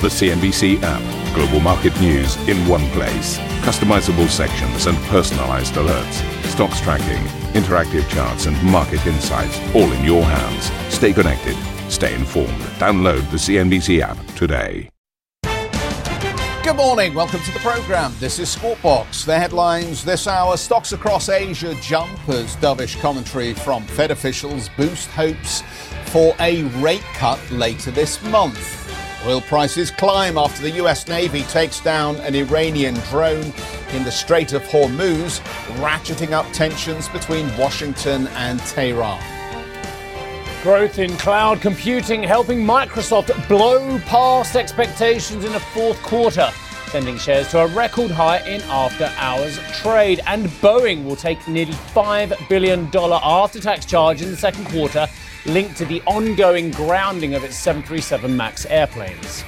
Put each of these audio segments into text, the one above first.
The CNBC app. Global market news in one place. Customizable sections and personalized alerts. Stocks tracking, interactive charts, and market insights all in your hands. Stay connected. Stay informed. Download the CNBC app today. Good morning. Welcome to the program. This is Squawk Box. The headlines this hour stocks across Asia jump as dovish commentary from Fed officials boost hopes for a rate cut later this month. Oil prices climb after the US Navy takes down an Iranian drone in the Strait of Hormuz, ratcheting up tensions between Washington and Tehran. Growth in cloud computing helping Microsoft blow past expectations in the fourth quarter, sending shares to a record high in after hours trade. And Boeing will take nearly $5 billion after tax charge in the second quarter linked to the ongoing grounding of its 737 MAX airplanes.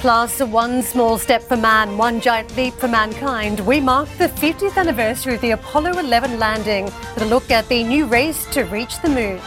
Plus, one small step for man, one giant leap for mankind. We mark the 50th anniversary of the Apollo 11 landing with a look at the new race to reach the moon.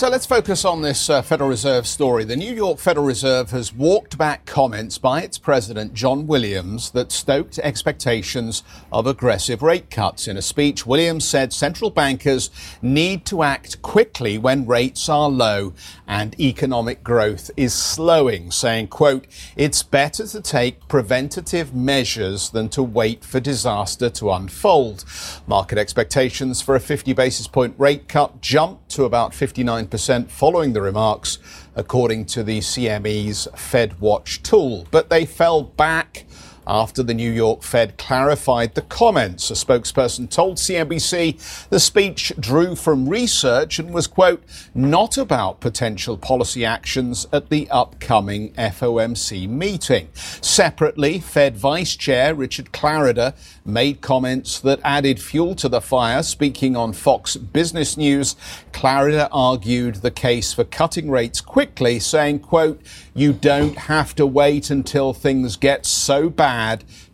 So let's focus on this uh, Federal Reserve story. The New York Federal Reserve has walked back comments by its president, John Williams, that stoked expectations of aggressive rate cuts. In a speech, Williams said central bankers need to act quickly when rates are low and economic growth is slowing, saying, quote, it's better to take preventative measures than to wait for disaster to unfold. Market expectations for a 50 basis point rate cut jumped to about 59 percent following the remarks, according to the CME's Fed Watch tool. But they fell back after the New York Fed clarified the comments. A spokesperson told CNBC the speech drew from research and was, quote, not about potential policy actions at the upcoming FOMC meeting. Separately, Fed Vice Chair Richard Clarida made comments that added fuel to the fire. Speaking on Fox Business News, Clarida argued the case for cutting rates quickly, saying, quote, you don't have to wait until things get so bad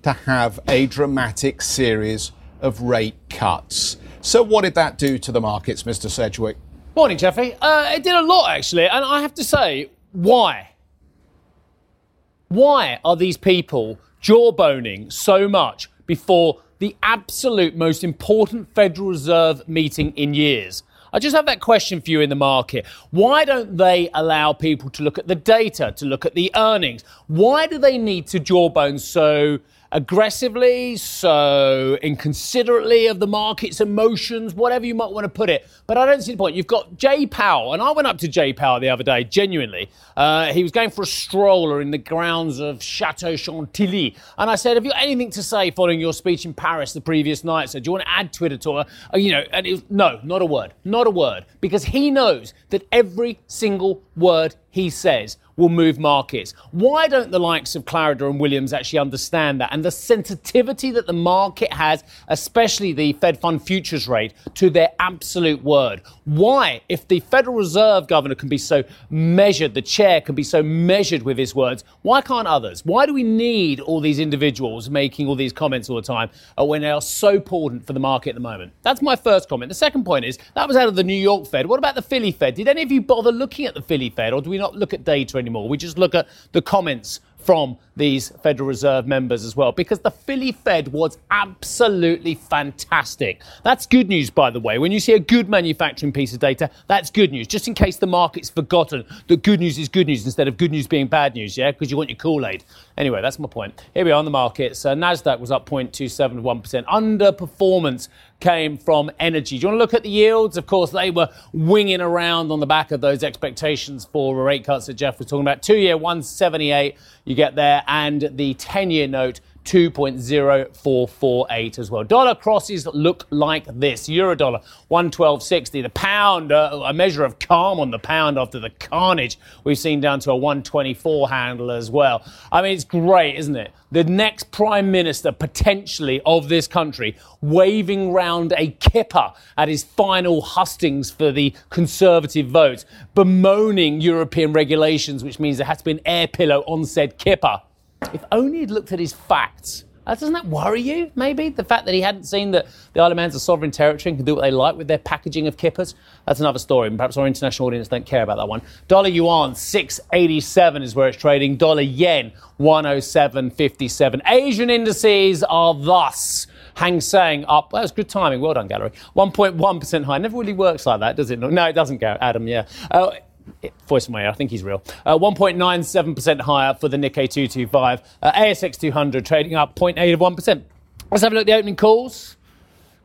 to have a dramatic series of rate cuts. So, what did that do to the markets, Mr. Sedgwick? Morning, Jeffy. Uh, it did a lot, actually. And I have to say, why? Why are these people jawboning so much before the absolute most important Federal Reserve meeting in years? I just have that question for you in the market. Why don't they allow people to look at the data, to look at the earnings? Why do they need to jawbone so aggressively, so inconsiderately of the market's emotions, whatever you might want to put it. But I don't see the point. You've got Jay Powell, and I went up to Jay Powell the other day, genuinely. Uh, he was going for a stroller in the grounds of Chateau Chantilly. And I said, Have you anything to say following your speech in Paris the previous night? So do you want to add Twitter to her? Uh, you know, and it was, no, not a word. Not a word. Because he knows that every single word he says will move markets. Why don't the likes of Clarida and Williams actually understand that and the sensitivity that the market has, especially the Fed fund futures rate, to their absolute word? Why, if the Federal Reserve governor can be so measured, the chair can be so measured with his words, why can't others? Why do we need all these individuals making all these comments all the time uh, when they are so important for the market at the moment? That's my first comment. The second point is that was out of the New York Fed. What about the Philly Fed? Did any of you bother looking at the Philly Fed, or do we not look at data? We just look at the comments from these Federal Reserve members as well, because the Philly Fed was absolutely fantastic. That's good news, by the way. When you see a good manufacturing piece of data, that's good news. Just in case the market's forgotten that good news is good news instead of good news being bad news, yeah? Because you want your Kool Aid. Anyway, that's my point. Here we are on the markets. Uh, NASDAQ was up 0.271%. Underperformance came from energy. Do you want to look at the yields? Of course, they were winging around on the back of those expectations for rate cuts that Geoff was talking about. Two year 178, you get there, and the 10 year note 2.0448 as well. Dollar crosses look like this. Euro dollar 112.60. The pound, uh, a measure of calm on the pound after the carnage we've seen down to a 124 handle as well. I mean, it's great, isn't it? The next prime minister potentially of this country waving round a kipper at his final hustings for the conservative vote, bemoaning European regulations, which means there has to be an air pillow on said kipper. If only he'd looked at his facts. Uh, doesn't that worry you, maybe? The fact that he hadn't seen that the Isle of Man's a sovereign territory and can do what they like with their packaging of kippers? That's another story. And perhaps our international audience don't care about that one. Dollar yuan, 687 is where it's trading. Dollar yen, 107.57. Asian indices are thus. Hang Seng up. That was good timing. Well done, Gallery. 1.1% high. Never really works like that, does it? No, it doesn't, Adam, yeah. Uh, voice of my ear, I think he's real. Uh, 1.97% higher for the Nikkei 225. Uh, ASX 200 trading up 0.8 of 1%. Let's have a look at the opening calls.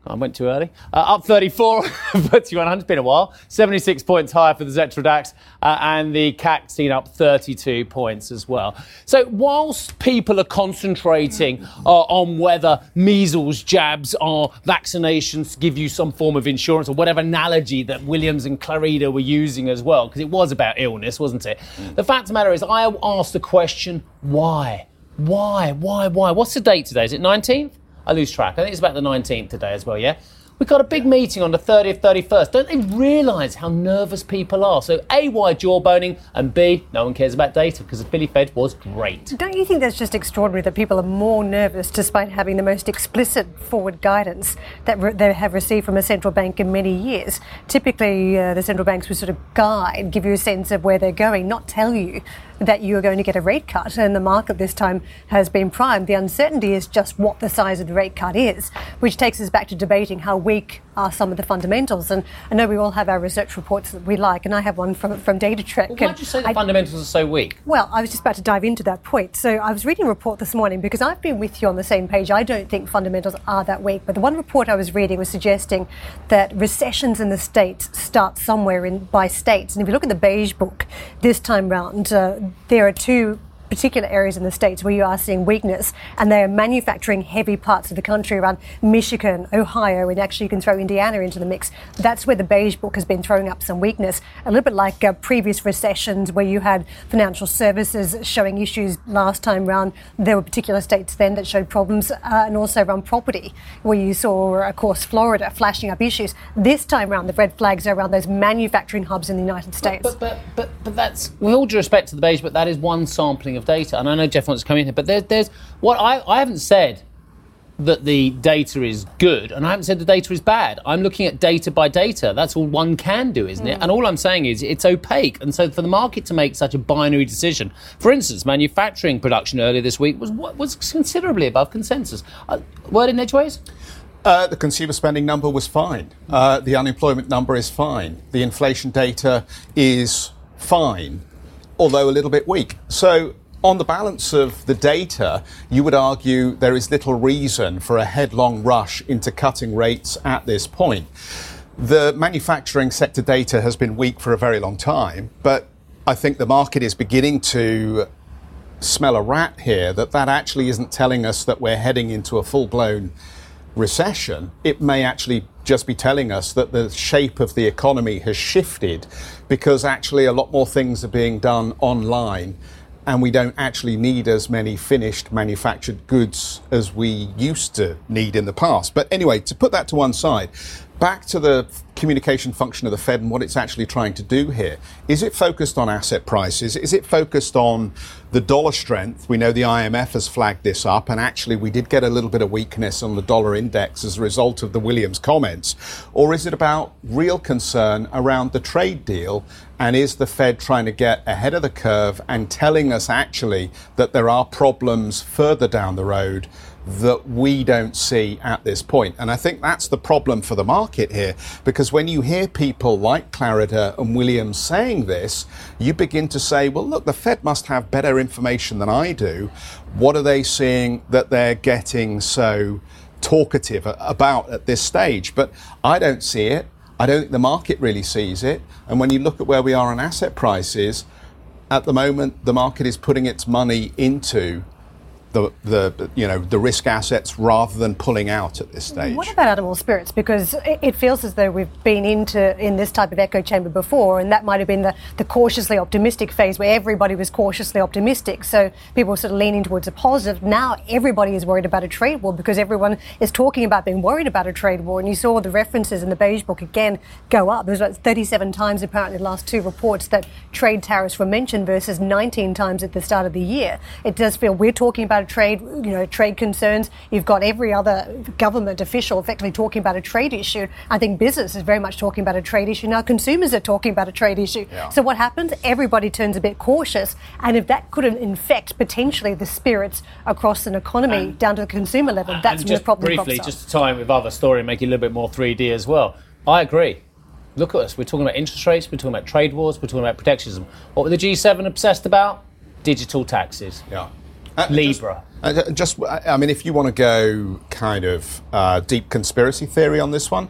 I went too early. Uh, up 34 for 2100. It's been a while. 76 points higher for the Xetra DAX. Uh, and the CAC seen up 32 points as well. So, whilst people are concentrating uh, on whether measles jabs are vaccinations give you some form of insurance or whatever analogy that Williams and Clarida were using as well, because it was about illness, wasn't it? Mm. The fact of the matter is, I asked the question why? Why? Why? Why? What's the date today? Is it 19th? I lose track. I think it's about the 19th today as well, yeah? We've got a big meeting on the 30th, 31st. Don't they realise how nervous people are? So, A, why jawboning? And B, no one cares about data because the Philly Fed was great. Don't you think that's just extraordinary that people are more nervous despite having the most explicit forward guidance that re- they have received from a central bank in many years? Typically, uh, the central banks would sort of guide, give you a sense of where they're going, not tell you that you are going to get a rate cut. And the market this time has been primed. The uncertainty is just what the size of the rate cut is, which takes us back to debating how weak are some of the fundamentals. And I know we all have our research reports that we like, and I have one from, from DataTrek. Well, why did you say the I, fundamentals are so weak? Well, I was just about to dive into that point. So I was reading a report this morning because I've been with you on the same page. I don't think fundamentals are that weak, but the one report I was reading was suggesting that recessions in the States start somewhere in by states. And if you look at the Beige Book this time round, uh, there are two particular areas in the states where you are seeing weakness, and they are manufacturing heavy parts of the country around Michigan, Ohio, and actually you can throw Indiana into the mix. That's where the Beige Book has been throwing up some weakness, a little bit like uh, previous recessions where you had financial services showing issues last time round. There were particular states then that showed problems, uh, and also around property, where you saw, of course, Florida flashing up issues. This time around, the red flags are around those manufacturing hubs in the United States. But, but, but, but that's, with all due respect to the Beige, but that is one sampling of of data. And I know Geoff wants to come in here, but there's, there's what I, I haven't said that the data is good, and I haven't said the data is bad. I'm looking at data by data. That's all one can do, isn't it? Mm. And all I'm saying is it's opaque. And so for the market to make such a binary decision, for instance, manufacturing production earlier this week was was considerably above consensus. Uh, word in edgeways. Uh, the consumer spending number was fine. Uh, the unemployment number is fine. The inflation data is fine, although a little bit weak. So on the balance of the data, you would argue there is little reason for a headlong rush into cutting rates at this point. The manufacturing sector data has been weak for a very long time, but I think the market is beginning to smell a rat here that that actually isn't telling us that we're heading into a full blown recession. It may actually just be telling us that the shape of the economy has shifted because actually a lot more things are being done online and we don't actually need as many finished manufactured goods as we used to need in the past. But anyway, to put that to one side, back to the communication function of the Fed and what it's actually trying to do here. Is it focused on asset prices? Is it focused on the dollar strength? We know the IMF has flagged this up, and actually, we did get a little bit of weakness on the dollar index as a result of the Williams comments. Or is it about real concern around the trade deal? And is the Fed trying to get ahead of the curve and telling us actually that there are problems further down the road? That we don't see at this point. And I think that's the problem for the market here, because when you hear people like Clarida and Williams saying this, you begin to say, well, look, the Fed must have better information than I do. What are they seeing that they're getting so talkative about at this stage? But I don't see it. I don't think the market really sees it. And when you look at where we are on asset prices, at the moment, the market is putting its money into the, the you know the risk assets rather than pulling out at this stage. What about animal spirits? Because it feels as though we've been into in this type of echo chamber before, and that might have been the, the cautiously optimistic phase where everybody was cautiously optimistic. So people were sort of leaning towards a positive. Now everybody is worried about a trade war because everyone is talking about being worried about a trade war. And you saw the references in the beige book again go up. There's like 37 times apparently the last two reports that trade tariffs were mentioned versus 19 times at the start of the year. It does feel we're talking about about trade, you know, trade concerns. You've got every other government official effectively talking about a trade issue. I think business is very much talking about a trade issue now. Consumers are talking about a trade issue. Yeah. So what happens? Everybody turns a bit cautious, and if that could infect potentially the spirits across an economy and, down to the consumer level, that's when the problem briefly, just to tie in with other story, make it a little bit more 3D as well. I agree. Look at us. We're talking about interest rates. We're talking about trade wars. We're talking about protectionism. What were the G7 obsessed about? Digital taxes. Yeah. Uh, Libra. Just, uh, just, I mean, if you want to go kind of uh, deep conspiracy theory on this one,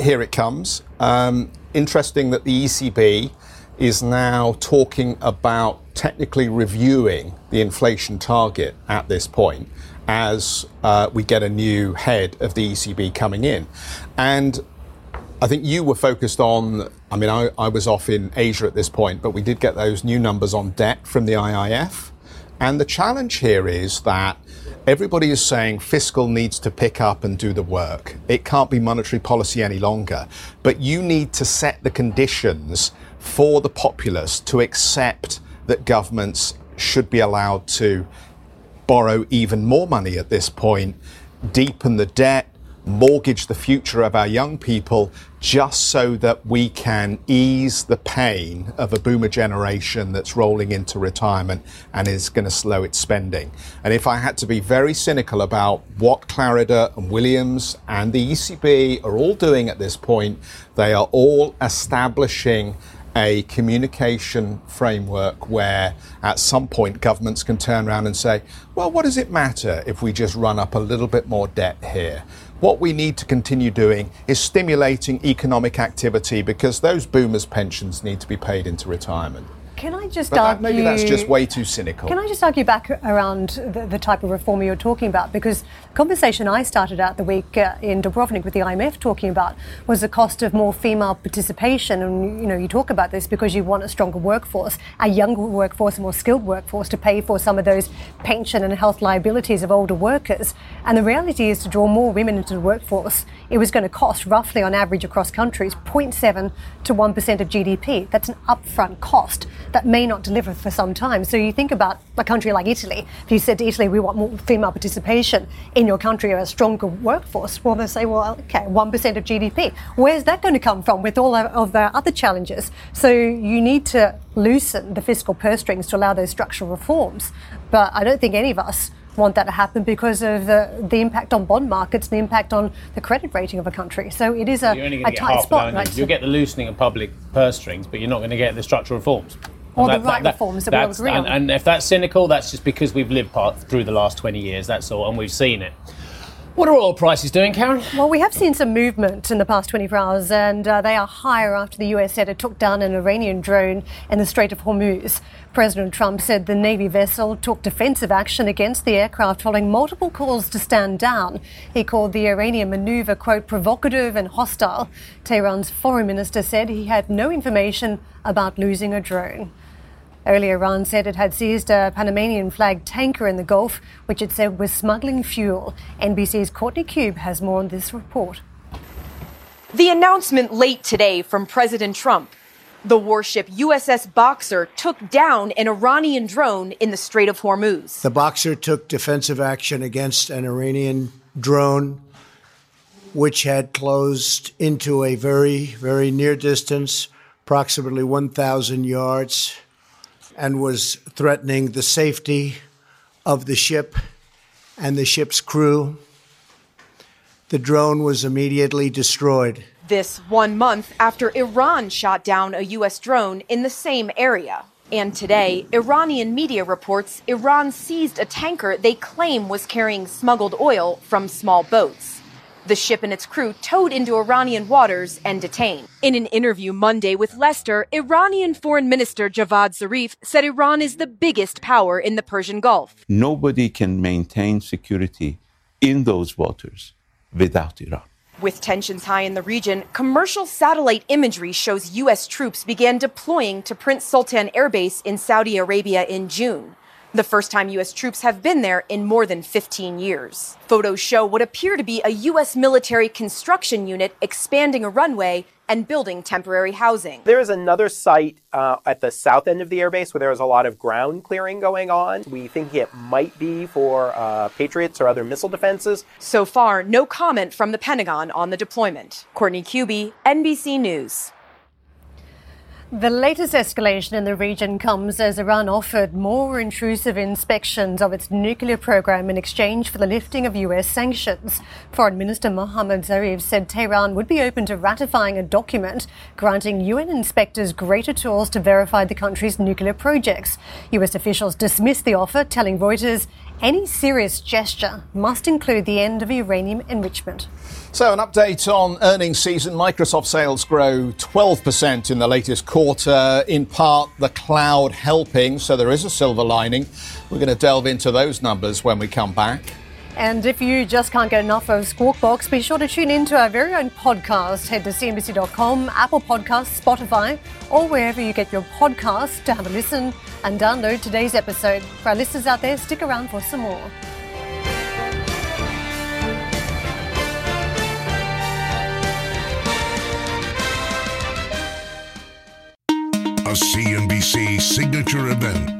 here it comes. Um, interesting that the ECB is now talking about technically reviewing the inflation target at this point as uh, we get a new head of the ECB coming in. And I think you were focused on, I mean, I, I was off in Asia at this point, but we did get those new numbers on debt from the IIF. And the challenge here is that everybody is saying fiscal needs to pick up and do the work. It can't be monetary policy any longer. But you need to set the conditions for the populace to accept that governments should be allowed to borrow even more money at this point, deepen the debt, mortgage the future of our young people just so that we can ease the pain of a boomer generation that's rolling into retirement and is going to slow its spending. And if I had to be very cynical about what Clarida and Williams and the ECB are all doing at this point, they are all establishing a communication framework where at some point governments can turn around and say, well, what does it matter if we just run up a little bit more debt here? What we need to continue doing is stimulating economic activity because those boomers' pensions need to be paid into retirement. Can I just but argue? That, maybe that's just way too cynical. Can I just argue back around the, the type of reform you're talking about? Because the conversation I started out the week uh, in Dubrovnik with the IMF talking about was the cost of more female participation. And you know, you talk about this because you want a stronger workforce, a younger workforce, a more skilled workforce to pay for some of those pension and health liabilities of older workers. And the reality is to draw more women into the workforce, it was going to cost roughly on average across countries 0.7 to 1% of GDP. That's an upfront cost that may not deliver for some time. So you think about a country like Italy. If you said to Italy, we want more female participation in your country or a stronger workforce, well, they say, well, okay, 1% of GDP. Where's that going to come from with all of the other challenges? So you need to loosen the fiscal purse strings to allow those structural reforms. But I don't think any of us want that to happen because of the, the impact on bond markets and the impact on the credit rating of a country. So it is a, a tight spot. Right? You'll get the loosening of public purse strings, but you're not going to get the structural reforms. Or that, the right that, reforms that, we all agree and, on. And if that's cynical, that's just because we've lived part, through the last 20 years, that's all, and we've seen it. What are oil prices doing, Karen? Well, we have seen some movement in the past 24 hours, and uh, they are higher after the US said it took down an Iranian drone in the Strait of Hormuz. President Trump said the Navy vessel took defensive action against the aircraft following multiple calls to stand down. He called the Iranian maneuver, quote, provocative and hostile. Tehran's foreign minister said he had no information about losing a drone. Earlier, Iran said it had seized a Panamanian flagged tanker in the Gulf, which it said was smuggling fuel. NBC's Courtney Kube has more on this report. The announcement late today from President Trump. The warship USS Boxer took down an Iranian drone in the Strait of Hormuz. The Boxer took defensive action against an Iranian drone, which had closed into a very, very near distance, approximately 1,000 yards and was threatening the safety of the ship and the ship's crew. The drone was immediately destroyed. This one month after Iran shot down a U.S. drone in the same area. And today, Iranian media reports Iran seized a tanker they claim was carrying smuggled oil from small boats. The ship and its crew towed into Iranian waters and detained. In an interview Monday with Lester, Iranian Foreign Minister Javad Zarif said Iran is the biggest power in the Persian Gulf. Nobody can maintain security in those waters without Iran. With tensions high in the region, commercial satellite imagery shows U.S. troops began deploying to Prince Sultan Air Base in Saudi Arabia in June the first time U.S. troops have been there in more than 15 years. Photos show what appear to be a U.S. military construction unit expanding a runway and building temporary housing. There is another site uh, at the south end of the airbase where there is a lot of ground clearing going on. We think it might be for uh, Patriots or other missile defenses. So far, no comment from the Pentagon on the deployment. Courtney Kube, NBC News. The latest escalation in the region comes as Iran offered more intrusive inspections of its nuclear program in exchange for the lifting of US sanctions. Foreign Minister Mohammad Zarif said Tehran would be open to ratifying a document granting UN inspectors greater tools to verify the country's nuclear projects. US officials dismissed the offer, telling Reuters any serious gesture must include the end of uranium enrichment. So, an update on earnings season. Microsoft sales grow 12% in the latest quarter, in part the cloud helping, so there is a silver lining. We're going to delve into those numbers when we come back. And if you just can't get enough of Squawk Box, be sure to tune in to our very own podcast. Head to CNBC.com, Apple Podcasts, Spotify, or wherever you get your podcasts to have a listen and download today's episode. For our listeners out there, stick around for some more. a CNBC signature event.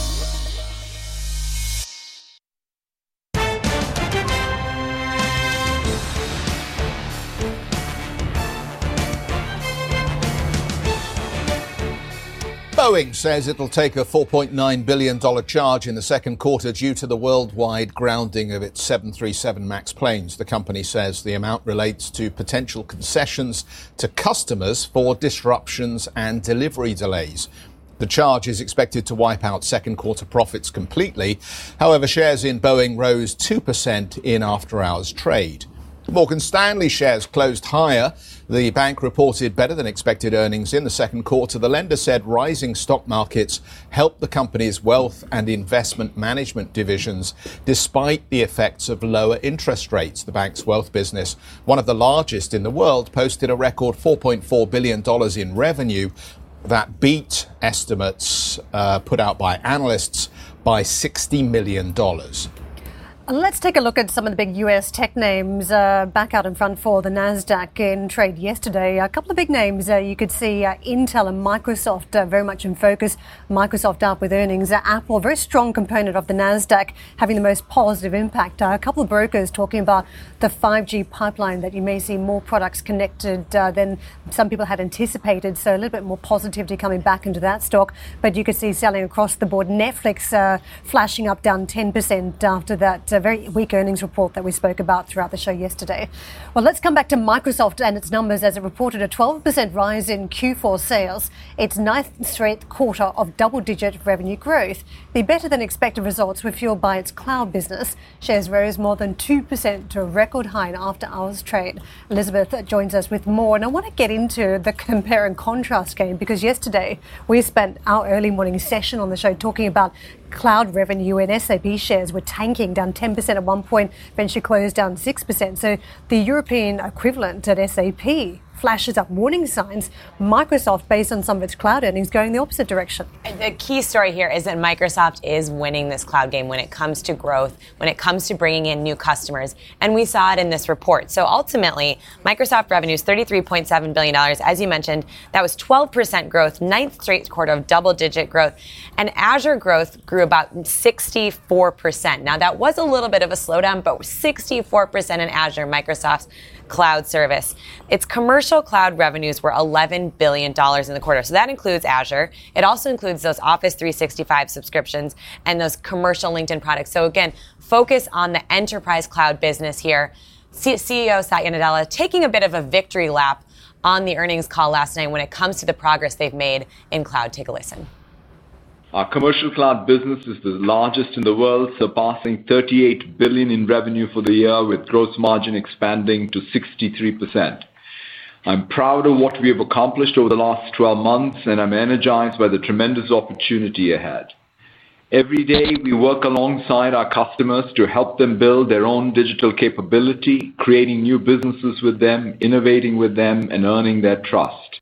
Boeing says it'll take a $4.9 billion charge in the second quarter due to the worldwide grounding of its 737 MAX planes. The company says the amount relates to potential concessions to customers for disruptions and delivery delays. The charge is expected to wipe out second quarter profits completely. However, shares in Boeing rose 2% in after hours trade. Morgan Stanley shares closed higher. The bank reported better than expected earnings in the second quarter. The lender said rising stock markets helped the company's wealth and investment management divisions despite the effects of lower interest rates. The bank's wealth business, one of the largest in the world, posted a record $4.4 billion in revenue that beat estimates uh, put out by analysts by $60 million. Let's take a look at some of the big US tech names uh, back out in front for the NASDAQ in trade yesterday. A couple of big names uh, you could see uh, Intel and Microsoft uh, very much in focus. Microsoft up with earnings. Uh, Apple, very strong component of the NASDAQ, having the most positive impact. Uh, a couple of brokers talking about the 5G pipeline that you may see more products connected than some people had anticipated. So a little bit more positivity coming back into that stock. But you could see selling across the board. Netflix flashing up down 10% after that very weak earnings report that we spoke about throughout the show yesterday. Well, let's come back to Microsoft and its numbers as it reported a 12% rise in Q4 sales, its ninth straight quarter of double digit revenue growth. The better than expected results were fueled by its cloud business. Shares rose more than 2% to a record high in after hours trade. Elizabeth joins us with more, and I want to get into the compare and contrast game because yesterday we spent our early morning session on the show talking about cloud revenue and SAP shares were tanking down 10% at one point, eventually closed down 6%. So the European equivalent at SAP flashes up warning signs. Microsoft, based on some of its cloud earnings, going the opposite direction. The key story here is that Microsoft is winning this cloud game when it comes to growth, when it comes to bringing in new customers. And we saw it in this report. So ultimately, Microsoft revenues $33.7 billion. As you mentioned, that was 12% growth, ninth straight quarter of double digit growth. And Azure growth grew about 64%. Now, that was a little bit of a slowdown, but 64% in Azure, Microsoft's cloud service. Its commercial cloud revenues were $11 billion in the quarter. So that includes Azure. It also includes those Office 365 subscriptions and those commercial LinkedIn products. So again, focus on the enterprise cloud business here. C- CEO Satya Nadella taking a bit of a victory lap on the earnings call last night when it comes to the progress they've made in cloud. Take a listen. Our commercial cloud business is the largest in the world, surpassing 38 billion in revenue for the year with gross margin expanding to 63%. I'm proud of what we have accomplished over the last 12 months, and I'm energized by the tremendous opportunity ahead. Every day, we work alongside our customers to help them build their own digital capability, creating new businesses with them, innovating with them, and earning their trust.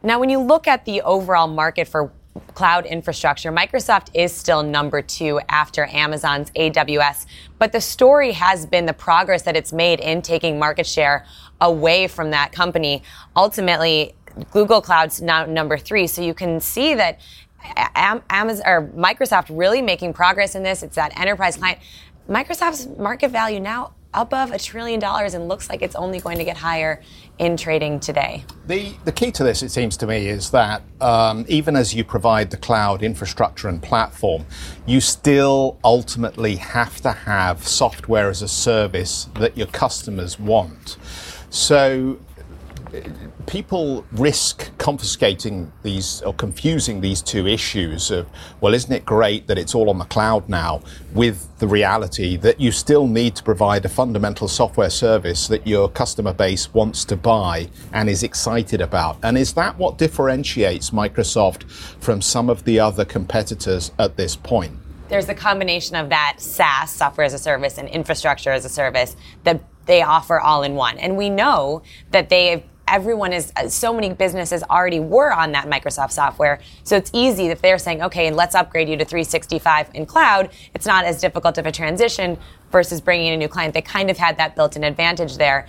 Now, when you look at the overall market for cloud infrastructure, Microsoft is still number two after Amazon's AWS. But the story has been the progress that it's made in taking market share away from that company. Ultimately, Google Cloud's now number three. So you can see that Amazon or Microsoft really making progress in this. It's that enterprise client. Microsoft's market value now above a trillion dollars and looks like it's only going to get higher in trading today. The, the key to this, it seems to me, is that um, even as you provide the cloud infrastructure and platform, you still ultimately have to have software as a service that your customers want. So people risk confiscating these or confusing these two issues of, well, isn't it great that it's all on the cloud now, with the reality that you still need to provide a fundamental software service that your customer base wants to buy and is excited about? And is that what differentiates Microsoft from some of the other competitors at this point? There's a combination of that SaaS, software as a service, and infrastructure as a service that they offer all in one. And we know that they've everyone is uh, so many businesses already were on that Microsoft software. So it's easy if they're saying, okay, let's upgrade you to 365 in cloud. It's not as difficult of a transition versus bringing in a new client. They kind of had that built-in advantage there.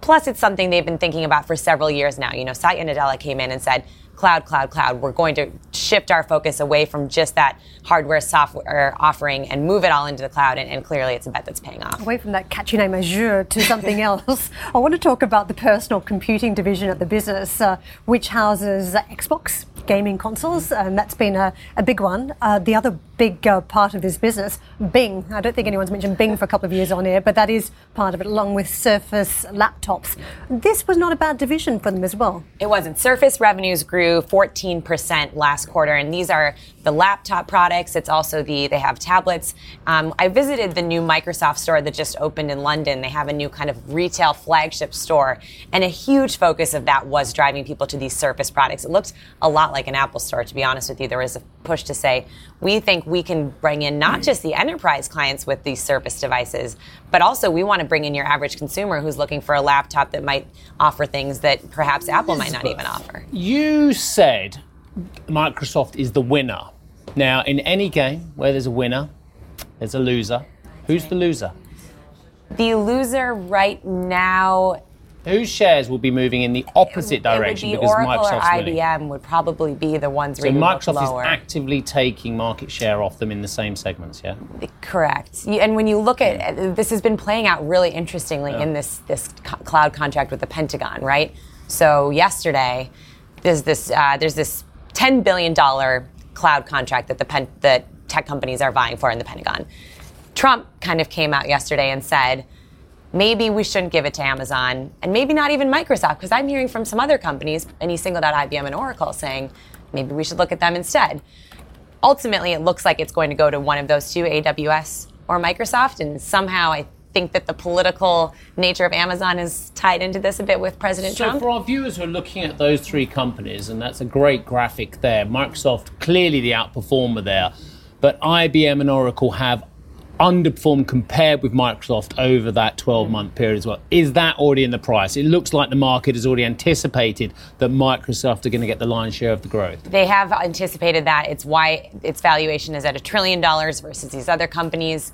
Plus, it's something they've been thinking about for several years now. You know, Satya Nadella came in and said, cloud, cloud, cloud. We're going to shift our focus away from just that hardware software offering and move it all into the cloud. And, and clearly, it's a bet that's paying off. Away from that catchy name Azure to something else, I want to talk about the personal computing division of the business, uh, which houses Xbox, gaming consoles, and that's been a, a big one. Uh, the other big uh, part of this business, Bing. I don't think anyone's mentioned Bing for a couple of years on air, but that is part of it, along with Surface laptops. This was not a bad division for them as well. It wasn't. Surface revenues grew 14% last quarter, and these are the laptop products. It's also the they have tablets. Um, I visited the new Microsoft store that just opened in London. They have a new kind of retail flagship store, and a huge focus of that was driving people to these Surface products. It looked a lot like an Apple store, to be honest with you. There was a push to say we think we can bring in not just the enterprise clients with these Surface devices, but also we want to bring in your average consumer who's looking for a laptop that might offer things that perhaps Apple might not even offer. You said Microsoft is the winner. Now, in any game where there's a winner, there's a loser. Who's the loser? The loser right now whose shares will be moving in the opposite it direction be because Oracle Microsoft's or winning? IBM would probably be the ones So Microsoft is actively taking market share off them in the same segments, yeah? Correct. And when you look at this, has been playing out really interestingly in this this cloud contract with the Pentagon, right? So yesterday, there's this uh, there's this ten billion dollar cloud contract that the pen, that tech companies are vying for in the Pentagon. Trump kind of came out yesterday and said. Maybe we shouldn't give it to Amazon and maybe not even Microsoft because I'm hearing from some other companies, and he singled out IBM and Oracle saying maybe we should look at them instead ultimately it looks like it's going to go to one of those two, AWS or Microsoft. And somehow I think that the political nature of Amazon is tied into this a bit with President So Trump. So, for our viewers who are looking at those three companies, and that's a great graphic there, Microsoft clearly the outperformer there, but IBM and Oracle have underperformed compared with Microsoft over that 12-month mm. period as well. Is that already in the price? It looks like the market has already anticipated that Microsoft are going to get the lion's share of the growth. They have anticipated that. It's why its valuation is at a trillion dollars versus these other companies.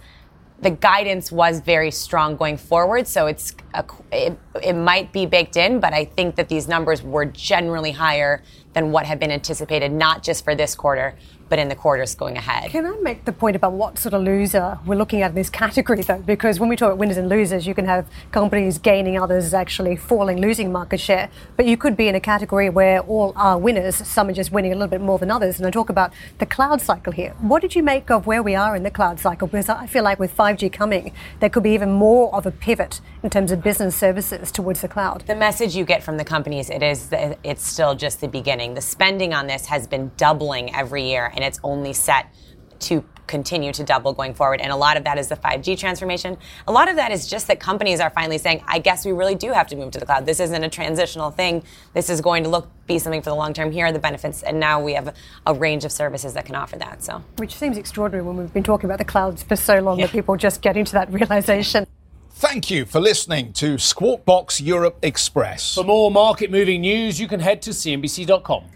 The guidance was very strong going forward, so it's a, it, it might be baked in, but I think that these numbers were generally higher than what had been anticipated, not just for this quarter, but in the quarters going ahead. Can I make the point about what sort of loser we're looking at in this category, though? Because when we talk about winners and losers, you can have companies gaining, others actually falling, losing market share. But you could be in a category where all are winners, some are just winning a little bit more than others. And I talk about the cloud cycle here. What did you make of where we are in the cloud cycle? Because I feel like with 5G coming, there could be even more of a pivot in terms of business services towards the cloud. The message you get from the companies, it is that it's still just the beginning. The spending on this has been doubling every year and it's only set to continue to double going forward. And a lot of that is the 5G transformation. A lot of that is just that companies are finally saying, I guess we really do have to move to the cloud. This isn't a transitional thing. This is going to look be something for the long term. Here are the benefits. And now we have a, a range of services that can offer that. So Which seems extraordinary when we've been talking about the clouds for so long yeah. that people just get into that realization. Thank you for listening to Squawk Box Europe Express. For more market moving news, you can head to CNBC.com.